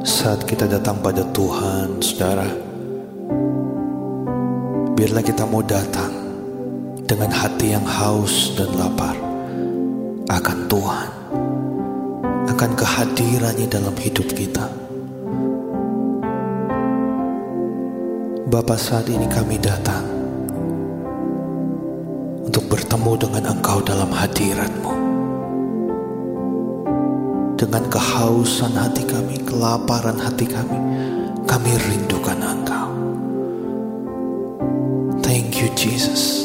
Saat kita datang pada Tuhan, saudara, biarlah kita mau datang dengan hati yang haus dan lapar akan Tuhan, akan kehadirannya dalam hidup kita. Bapa saat ini kami datang untuk bertemu dengan Engkau dalam hadiratmu. Dengan kehausan hati kami, kelaparan hati kami, kami rindukan Engkau. Thank you Jesus.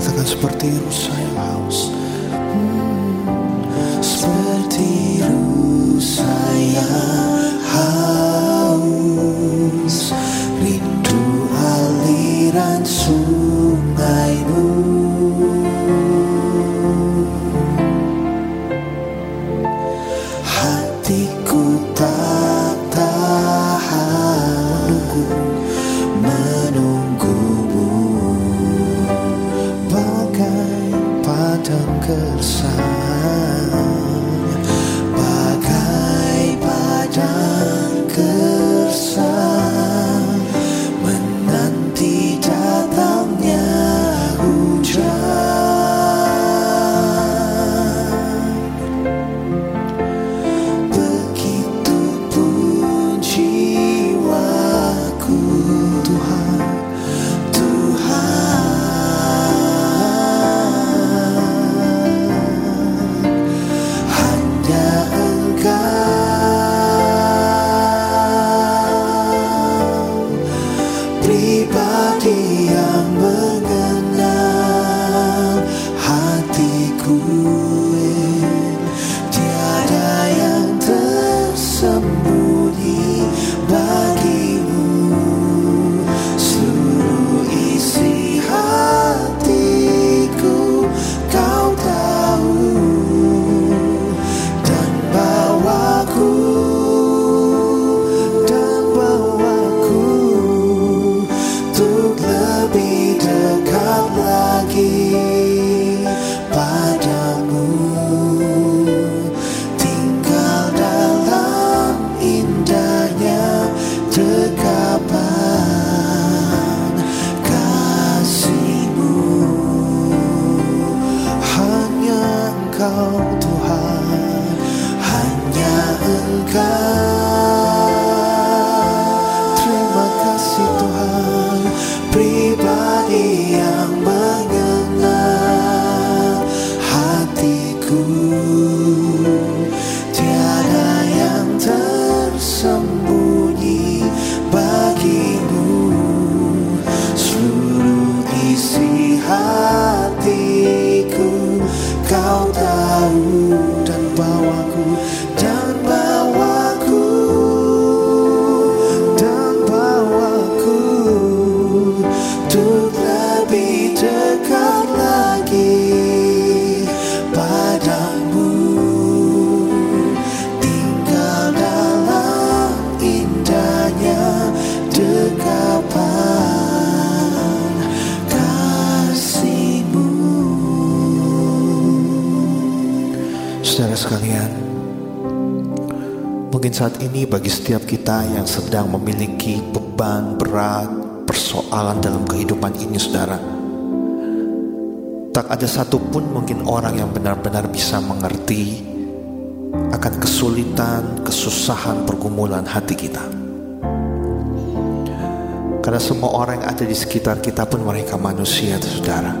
Katakan seperti rusa yang haus. Hmm, Seperti rusa yang Mungkin saat ini bagi setiap kita yang sedang memiliki beban berat, persoalan dalam kehidupan ini saudara. Tak ada satupun mungkin orang yang benar-benar bisa mengerti akan kesulitan, kesusahan, pergumulan hati kita. Karena semua orang yang ada di sekitar kita pun mereka manusia, saudara.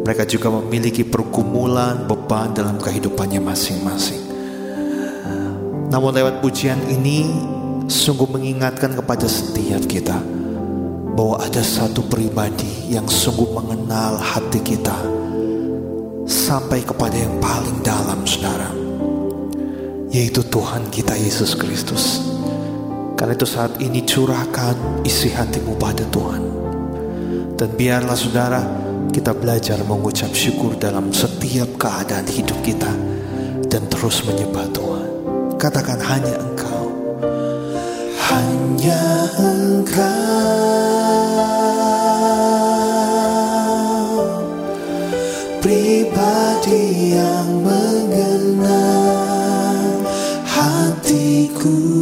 Mereka juga memiliki pergumulan, beban dalam kehidupannya masing-masing. Namun lewat pujian ini sungguh mengingatkan kepada setiap kita bahwa ada satu pribadi yang sungguh mengenal hati kita sampai kepada yang paling dalam saudara yaitu Tuhan kita Yesus Kristus. Karena itu saat ini curahkan isi hatimu pada Tuhan. Dan biarlah saudara kita belajar mengucap syukur dalam setiap keadaan hidup kita dan terus menyembah Tuhan Katakan hanya engkau. Hanya engkau. Pribadi yang mengenal hatiku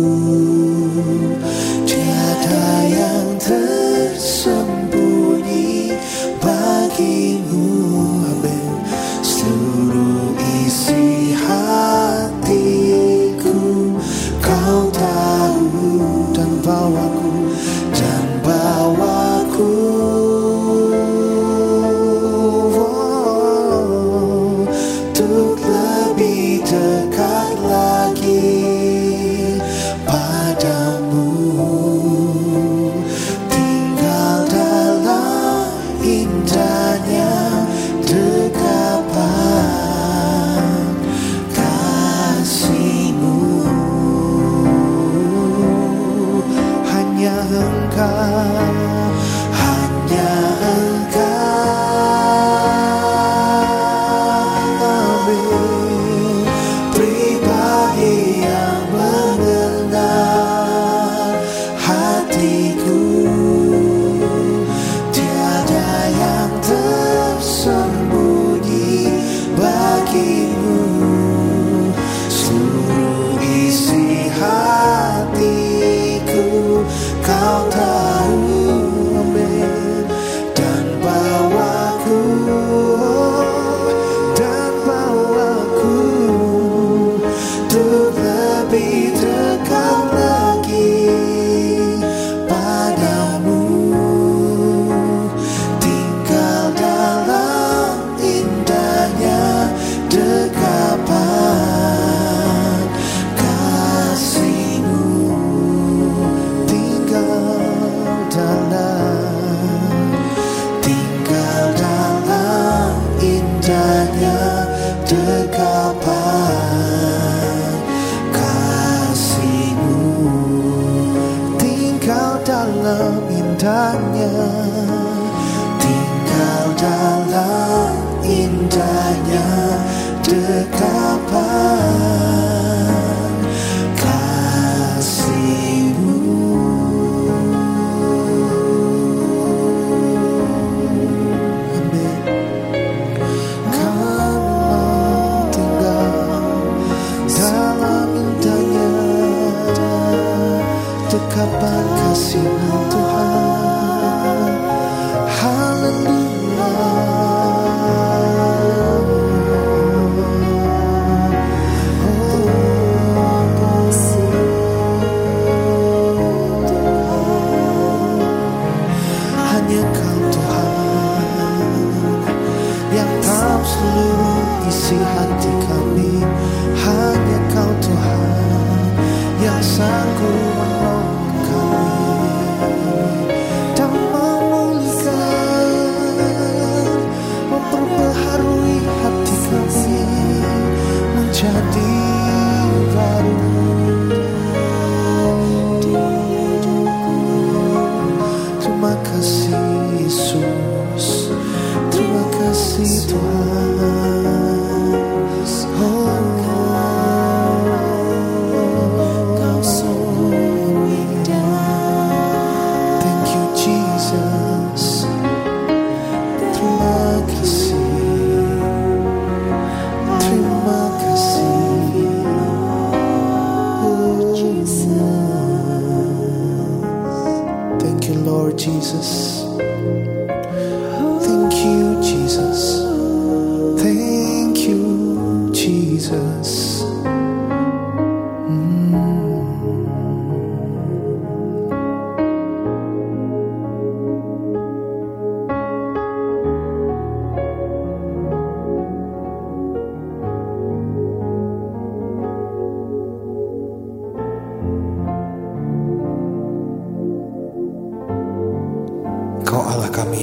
Untuk lebih dekat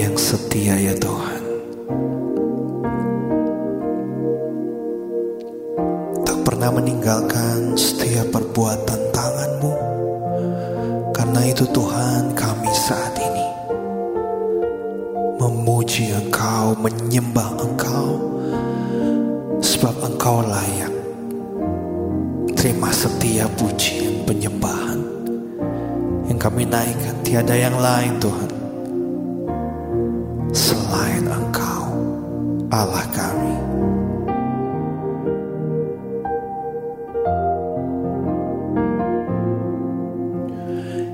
yang setia ya Tuhan. Tak pernah meninggalkan setiap perbuatan tanganmu. Karena itu Tuhan kami saat ini Memuji Engkau, menyembah Engkau. Sebab Engkau layak Terima setiap pujian penyembahan. Yang kami naikkan Tiada yang lain Tuhan. Allah kami.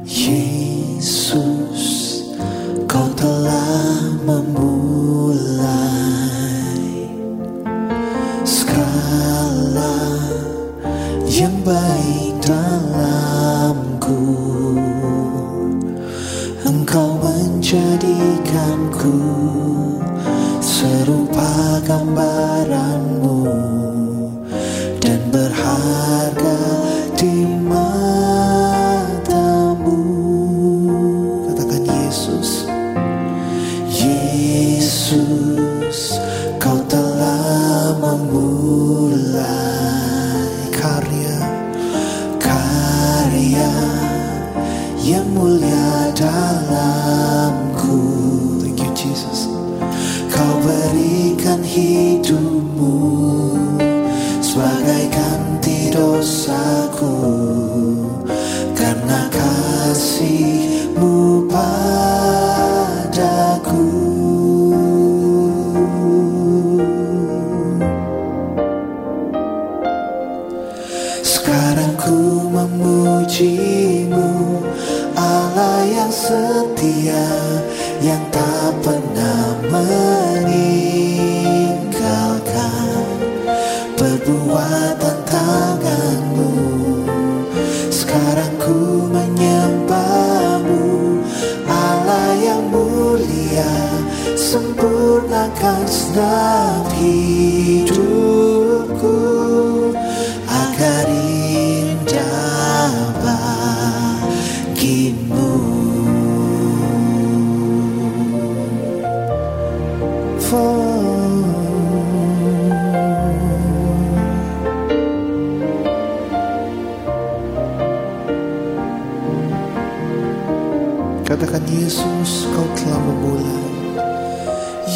Yesus, kau telah memulai skala yang baik dalamku. Engkau menjadikanku.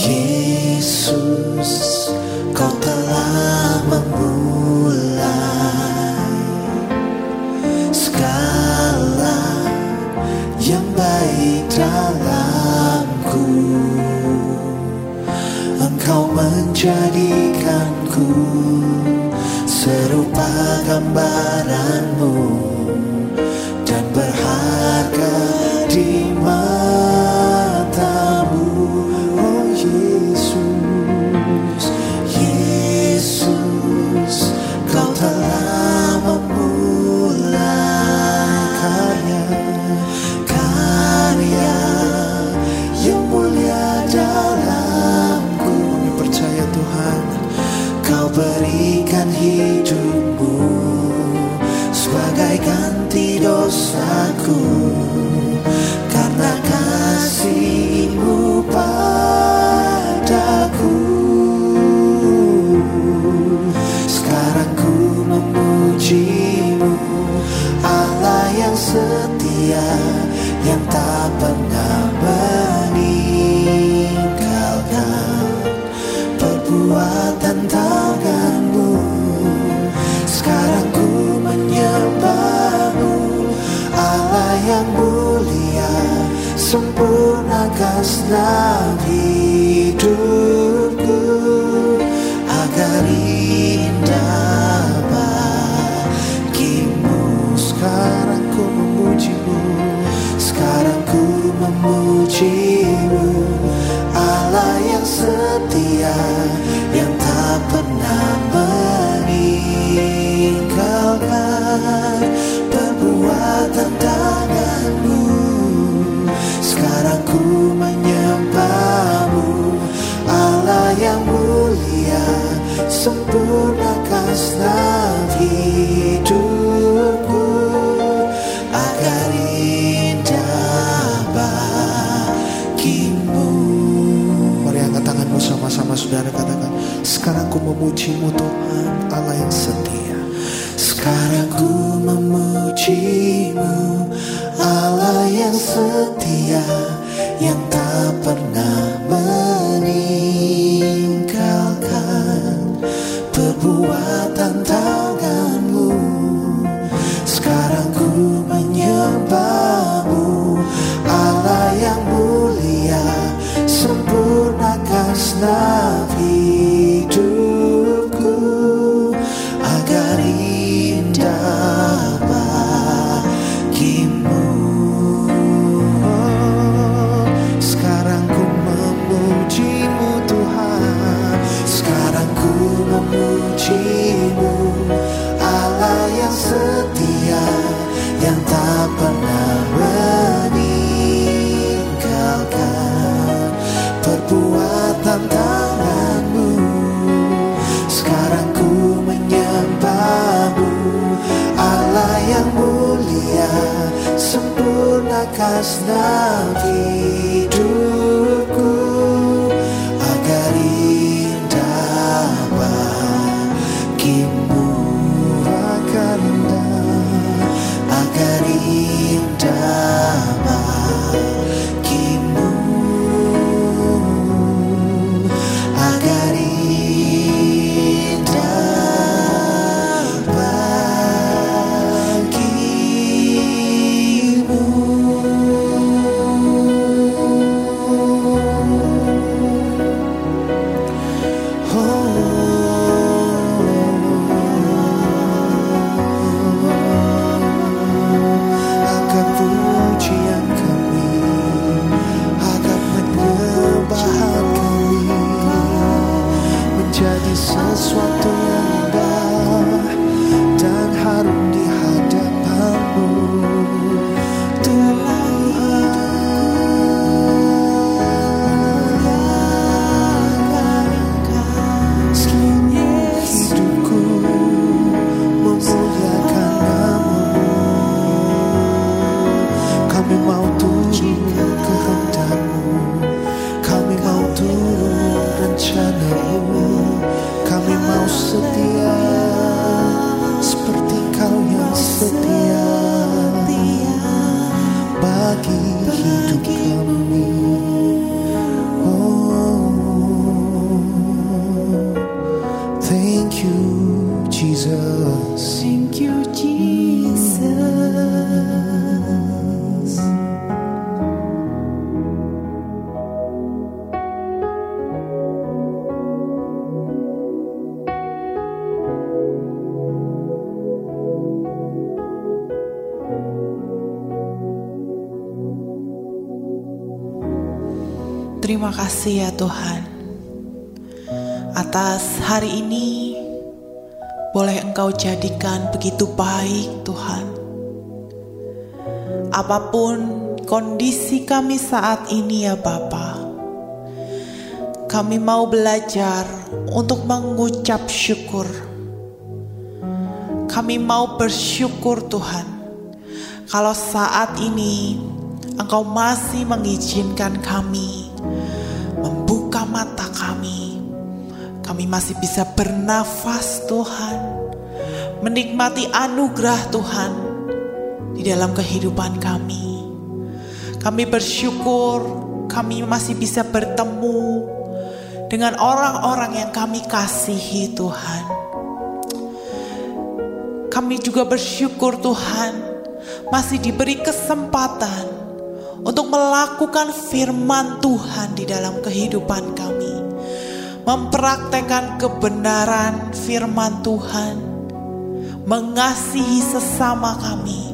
Yesus, kau telah memulai segala yang baik dalamku. Engkau menjadikanku serupa gambar. Memujimu Tuhan Allah yang setia. Sekarang ku memujimu Allah yang setia lekas lagi Kami mau setia Seperti kau yang setia Bagi hidup kami kasih ya Tuhan atas hari ini boleh Engkau jadikan begitu baik Tuhan. Apa pun kondisi kami saat ini ya Bapa, kami mau belajar untuk mengucap syukur. Kami mau bersyukur Tuhan, kalau saat ini Engkau masih mengizinkan kami Kami masih bisa bernafas Tuhan, menikmati anugerah Tuhan di dalam kehidupan kami. Kami bersyukur kami masih bisa bertemu dengan orang-orang yang kami kasihi Tuhan. Kami juga bersyukur Tuhan masih diberi kesempatan untuk melakukan firman Tuhan di dalam kehidupan kami. Mempraktekkan kebenaran firman Tuhan. Mengasihi sesama kami.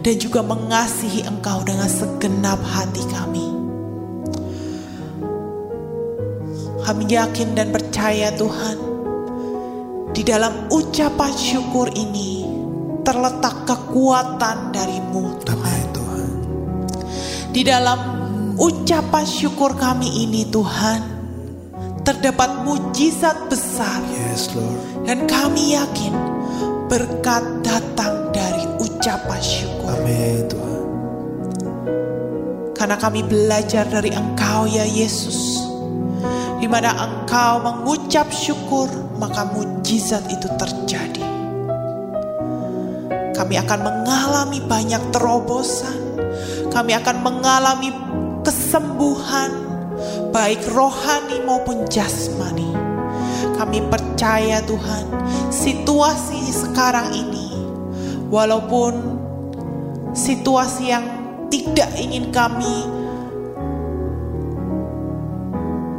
Dan juga mengasihi engkau dengan segenap hati kami. Kami yakin dan percaya Tuhan. Di dalam ucapan syukur ini terletak kekuatan darimu Amin Tuhan di dalam ucapan syukur kami ini Tuhan terdapat mujizat besar Yes, Lord. dan kami yakin berkat datang dari ucapan syukur. Amin, Tuhan. Karena kami belajar dari Engkau ya Yesus. Di mana Engkau mengucap syukur, maka mujizat itu terjadi. Kami akan mengalami banyak terobosan. Kami akan mengalami kesembuhan baik rohani maupun jasmani. Kami percaya Tuhan, situasi sekarang ini walaupun situasi yang tidak ingin kami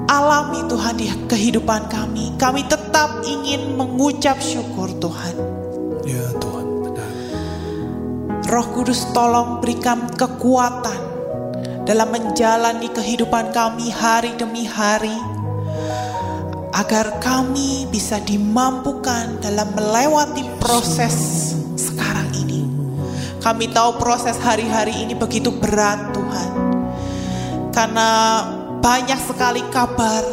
alami Tuhan di kehidupan kami. Kami tetap ingin mengucap syukur Tuhan. Ya Tuhan, benar. Roh Kudus tolong berikan kekuatan dalam menjalani kehidupan kami hari demi hari. Agar kami bisa dimampukan dalam melewati proses sekarang ini. Kami tahu proses hari-hari ini begitu berat Tuhan. Karena banyak sekali kabar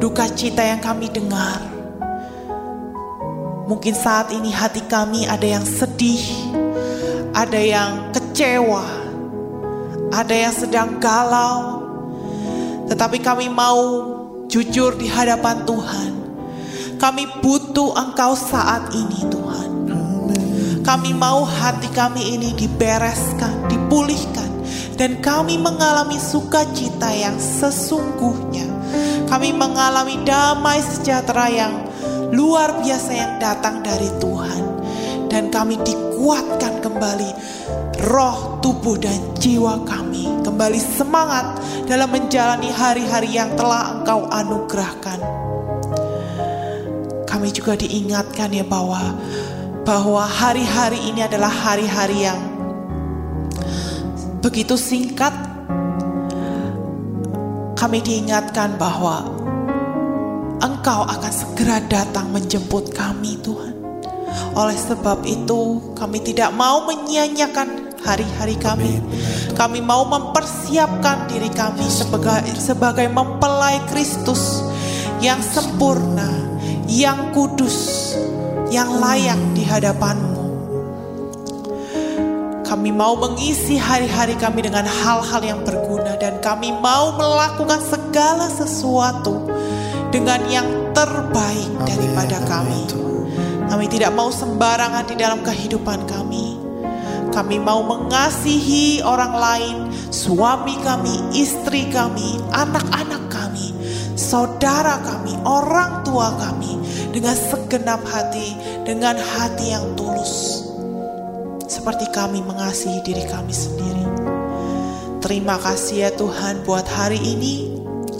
duka cita yang kami dengar. Mungkin saat ini hati kami ada yang sedih, ada yang kecewa, ada yang sedang galau. Tetapi kami mau jujur di hadapan Tuhan. Kami butuh Engkau saat ini Tuhan. Kami mau hati kami ini dibereskan, dipulihkan. Dan kami mengalami sukacita yang sesungguhnya. Kami mengalami damai sejahtera yang luar biasa yang datang dari Tuhan. Dan kami dikuatkan kembali roh, tubuh, dan jiwa kami. Kembali semangat dalam menjalani hari-hari yang telah engkau anugerahkan. Kami juga diingatkan ya bahwa bahwa hari-hari ini adalah hari-hari yang begitu singkat. Kami diingatkan bahwa Engkau akan segera datang menjemput kami, Tuhan. Oleh sebab itu, kami tidak mau menyia-nyiakan hari-hari kami. Kami mau mempersiapkan diri kami sebagai sebagai mempelai Kristus yang sempurna, yang kudus, yang layak di hadapanmu. Kami mau mengisi hari-hari kami dengan hal-hal yang berguna dan kami mau melakukan segala sesuatu dengan yang terbaik daripada kami. Kami tidak mau sembarangan di dalam kehidupan kami. Kami mau mengasihi orang lain, suami kami, istri kami, anak-anak kami, saudara kami, orang tua kami dengan segenap hati, dengan hati yang tulus. Seperti kami mengasihi diri kami sendiri. Terima kasih ya Tuhan buat hari ini.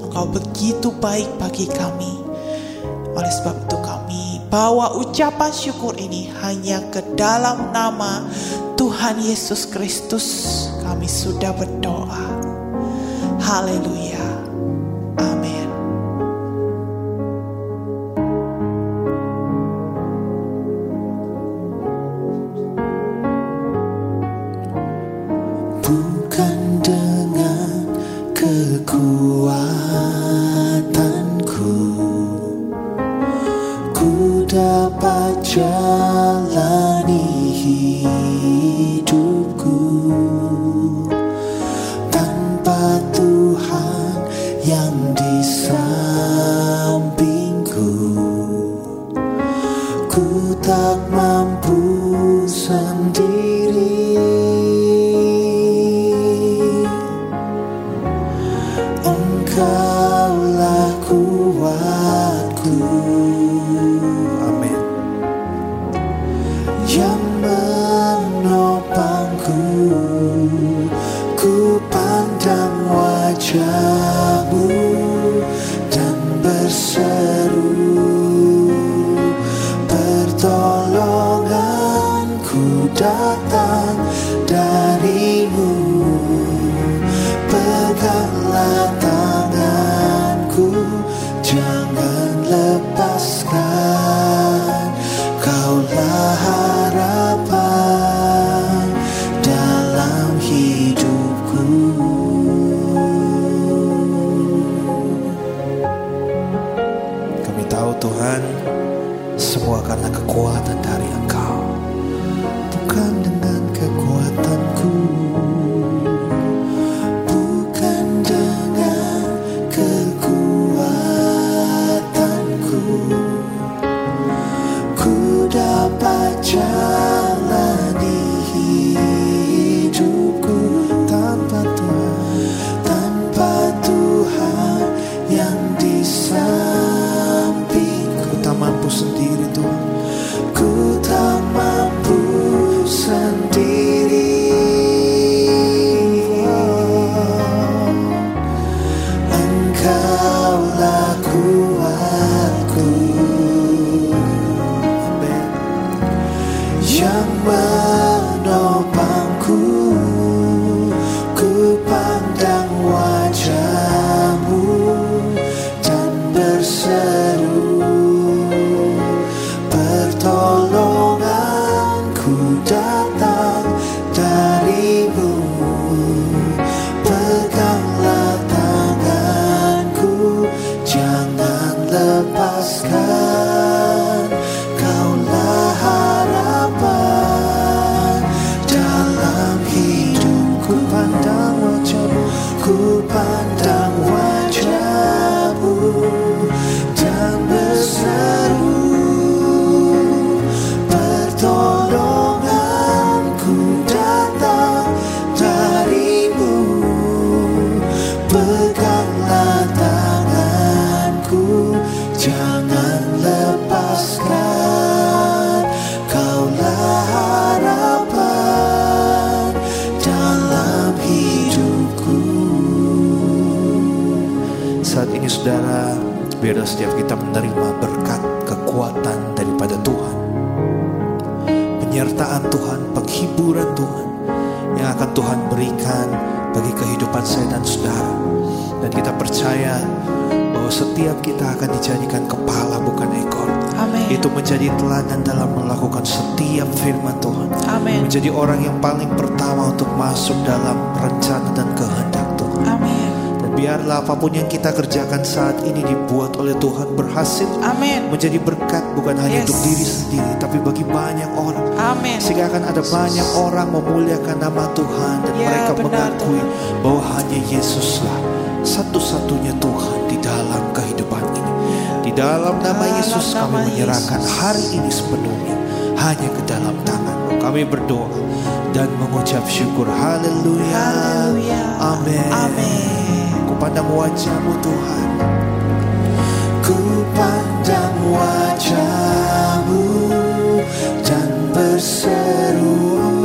Engkau begitu baik bagi kami. Oleh sebab itu kami bawa ucapan syukur ini hanya ke dalam nama Tuhan Yesus Kristus. Kami sudah berdoa. Haleluya. Amin. Dan saudara. Dan kita percaya bahwa setiap kita akan dijadikan kepala bukan ekor. Amin. Itu menjadi teladan dalam melakukan setiap firman Tuhan. Amin. Menjadi orang yang paling pertama untuk masuk dalam rencana dan kehendak Tuhan. Amin. Biarlah apa pun yang kita kerjakan saat ini dibuat oleh Tuhan berhasil Amin. menjadi berkat bukan hanya Yes. untuk diri sendiri tapi bagi banyak orang. Amin. Sehingga akan ada banyak orang memuliakan nama Tuhan dan Ya, mereka benar, mengakui Tuhan. bahwa hanya Yesuslah satu-satunya Tuhan di dalam kehidupan ini. Di dalam nama Dalam Yesus kami nama menyerahkan Yesus. hari ini sepenuhnya hanya ke dalam tangan Kami berdoa dan mengucap syukur. Haleluya. Haleluya. Amin. Amin. Pandang wajahmu Tuhan. Ku pandang wajahmu dan berseru